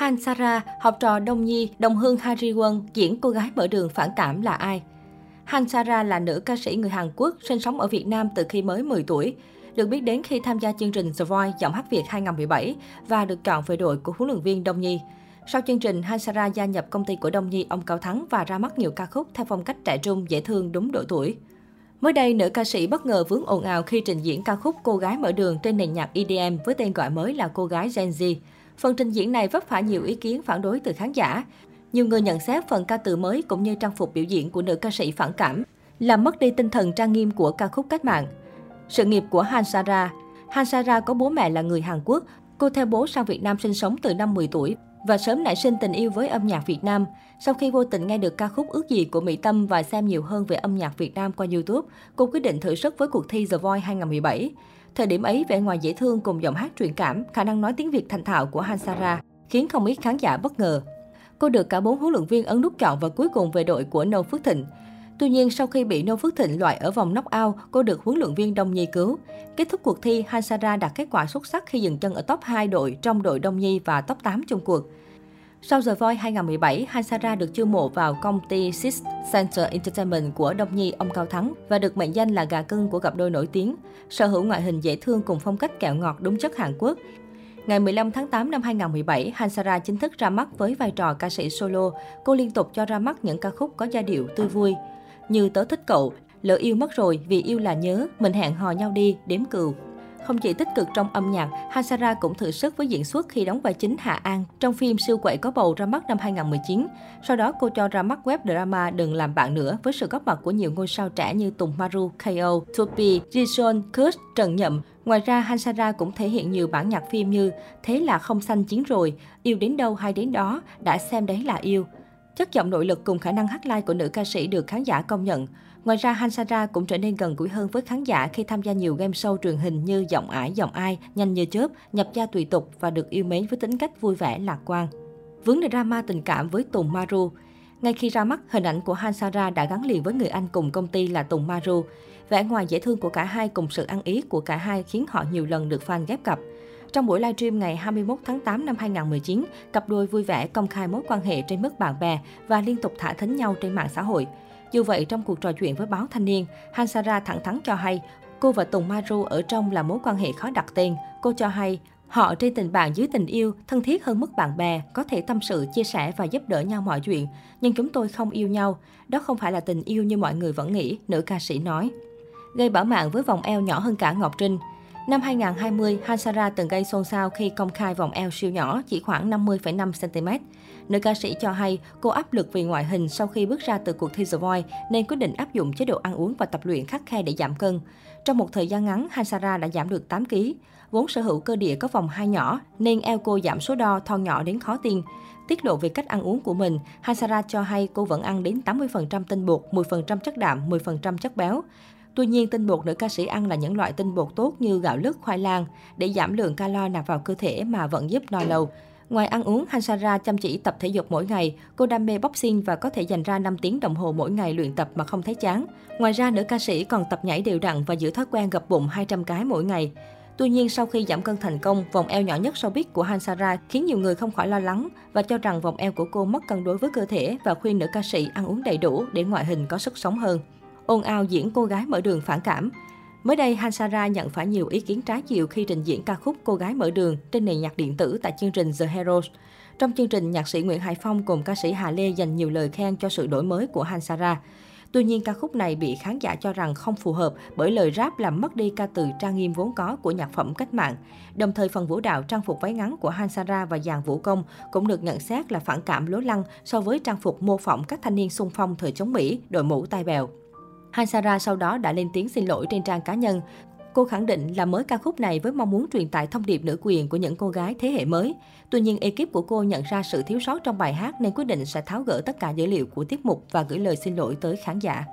Han Sara, học trò Đông Nhi, đồng hương Harry Won, diễn cô gái mở đường phản cảm là ai? Han Sara là nữ ca sĩ người Hàn Quốc, sinh sống ở Việt Nam từ khi mới 10 tuổi. Được biết đến khi tham gia chương trình The Voice giọng hát Việt 2017 và được chọn về đội của huấn luyện viên Đông Nhi. Sau chương trình, Han Sara gia nhập công ty của Đông Nhi ông Cao Thắng và ra mắt nhiều ca khúc theo phong cách trẻ trung, dễ thương, đúng độ tuổi. Mới đây, nữ ca sĩ bất ngờ vướng ồn ào khi trình diễn ca khúc Cô gái mở đường trên nền nhạc EDM với tên gọi mới là Cô gái Gen Z. Phần trình diễn này vấp phải nhiều ý kiến phản đối từ khán giả. Nhiều người nhận xét phần ca từ mới cũng như trang phục biểu diễn của nữ ca sĩ phản cảm, làm mất đi tinh thần trang nghiêm của ca khúc cách mạng. Sự nghiệp của Han Sara Han Sara có bố mẹ là người Hàn Quốc. Cô theo bố sang Việt Nam sinh sống từ năm 10 tuổi và sớm nảy sinh tình yêu với âm nhạc Việt Nam. Sau khi vô tình nghe được ca khúc Ước gì của Mỹ Tâm và xem nhiều hơn về âm nhạc Việt Nam qua YouTube, cô quyết định thử sức với cuộc thi The Voice 2017. Thời điểm ấy, vẻ ngoài dễ thương cùng giọng hát truyền cảm, khả năng nói tiếng Việt thành thạo của Hansara khiến không ít khán giả bất ngờ. Cô được cả bốn huấn luyện viên ấn nút chọn và cuối cùng về đội của Nô Phước Thịnh. Tuy nhiên, sau khi bị Nô Phước Thịnh loại ở vòng knock-out, cô được huấn luyện viên Đông Nhi cứu. Kết thúc cuộc thi, Hansara đạt kết quả xuất sắc khi dừng chân ở top 2 đội trong đội Đông Nhi và top 8 chung cuộc. Sau The Voice 2017, Hansara được chiêu mộ vào công ty Six Center Entertainment của Đông Nhi ông Cao Thắng và được mệnh danh là gà cưng của cặp đôi nổi tiếng. Sở hữu ngoại hình dễ thương cùng phong cách kẹo ngọt đúng chất Hàn Quốc. Ngày 15 tháng 8 năm 2017, Hansara chính thức ra mắt với vai trò ca sĩ solo. Cô liên tục cho ra mắt những ca khúc có giai điệu tươi vui như Tớ thích cậu, Lỡ yêu mất rồi, vì yêu là nhớ, mình hẹn hò nhau đi, đếm cừu. Không chỉ tích cực trong âm nhạc, Hansara cũng thử sức với diễn xuất khi đóng vai chính Hạ An trong phim Siêu quậy có bầu ra mắt năm 2019. Sau đó cô cho ra mắt web drama Đừng làm bạn nữa với sự góp mặt của nhiều ngôi sao trẻ như Tùng Maru, KO, Tupi, Jisoo, Kush, Trần Nhậm. Ngoài ra, Hansara cũng thể hiện nhiều bản nhạc phim như Thế là không xanh chiến rồi, Yêu đến đâu hay đến đó, đã xem đấy là yêu. Chất giọng nội lực cùng khả năng hát live của nữ ca sĩ được khán giả công nhận. Ngoài ra, Hansara cũng trở nên gần gũi hơn với khán giả khi tham gia nhiều game show truyền hình như Giọng ải, Giọng ai, Nhanh như chớp, Nhập gia tùy tục và được yêu mến với tính cách vui vẻ, lạc quan. Vướng drama tình cảm với Tùng Maru ngay khi ra mắt, hình ảnh của Hansara đã gắn liền với người anh cùng công ty là Tùng Maru. Vẻ ngoài dễ thương của cả hai cùng sự ăn ý của cả hai khiến họ nhiều lần được fan ghép cặp. Trong buổi livestream ngày 21 tháng 8 năm 2019, cặp đôi vui vẻ công khai mối quan hệ trên mức bạn bè và liên tục thả thính nhau trên mạng xã hội. Dù vậy, trong cuộc trò chuyện với báo Thanh niên, Hansara thẳng thắn cho hay cô và Tùng Maru ở trong là mối quan hệ khó đặt tên. Cô cho hay Họ trên tình bạn dưới tình yêu, thân thiết hơn mức bạn bè, có thể tâm sự, chia sẻ và giúp đỡ nhau mọi chuyện. Nhưng chúng tôi không yêu nhau. Đó không phải là tình yêu như mọi người vẫn nghĩ, nữ ca sĩ nói. Gây bảo mạng với vòng eo nhỏ hơn cả Ngọc Trinh. Năm 2020, Hansara từng gây xôn xao khi công khai vòng eo siêu nhỏ, chỉ khoảng 50,5 cm. Nữ ca sĩ cho hay cô áp lực vì ngoại hình sau khi bước ra từ cuộc thi The Voice nên quyết định áp dụng chế độ ăn uống và tập luyện khắc khe để giảm cân. Trong một thời gian ngắn, Hansara đã giảm được 8 kg. Vốn sở hữu cơ địa có vòng hai nhỏ nên eo cô giảm số đo thon nhỏ đến khó tin. Tiết lộ về cách ăn uống của mình, Hansara cho hay cô vẫn ăn đến 80% tinh bột, 10% chất đạm, 10% chất béo. Tuy nhiên, tinh bột nữ ca sĩ ăn là những loại tinh bột tốt như gạo lứt, khoai lang để giảm lượng calo nạp vào cơ thể mà vẫn giúp no lâu. Ngoài ăn uống, Hansara chăm chỉ tập thể dục mỗi ngày. Cô đam mê boxing và có thể dành ra 5 tiếng đồng hồ mỗi ngày luyện tập mà không thấy chán. Ngoài ra, nữ ca sĩ còn tập nhảy đều đặn và giữ thói quen gập bụng 200 cái mỗi ngày. Tuy nhiên, sau khi giảm cân thành công, vòng eo nhỏ nhất showbiz của Hansara khiến nhiều người không khỏi lo lắng và cho rằng vòng eo của cô mất cân đối với cơ thể và khuyên nữ ca sĩ ăn uống đầy đủ để ngoại hình có sức sống hơn ồn ào diễn cô gái mở đường phản cảm. Mới đây, Hansara nhận phải nhiều ý kiến trái chiều khi trình diễn ca khúc Cô gái mở đường trên nền nhạc điện tử tại chương trình The Heroes. Trong chương trình, nhạc sĩ Nguyễn Hải Phong cùng ca sĩ Hà Lê dành nhiều lời khen cho sự đổi mới của Hansara. Tuy nhiên, ca khúc này bị khán giả cho rằng không phù hợp bởi lời rap làm mất đi ca từ trang nghiêm vốn có của nhạc phẩm cách mạng. Đồng thời, phần vũ đạo trang phục váy ngắn của Hansara và dàn vũ công cũng được nhận xét là phản cảm lố lăng so với trang phục mô phỏng các thanh niên xung phong thời chống Mỹ, đội mũ tai bèo. Hansara sau đó đã lên tiếng xin lỗi trên trang cá nhân. Cô khẳng định là mới ca khúc này với mong muốn truyền tải thông điệp nữ quyền của những cô gái thế hệ mới. Tuy nhiên, ekip của cô nhận ra sự thiếu sót trong bài hát nên quyết định sẽ tháo gỡ tất cả dữ liệu của tiết mục và gửi lời xin lỗi tới khán giả.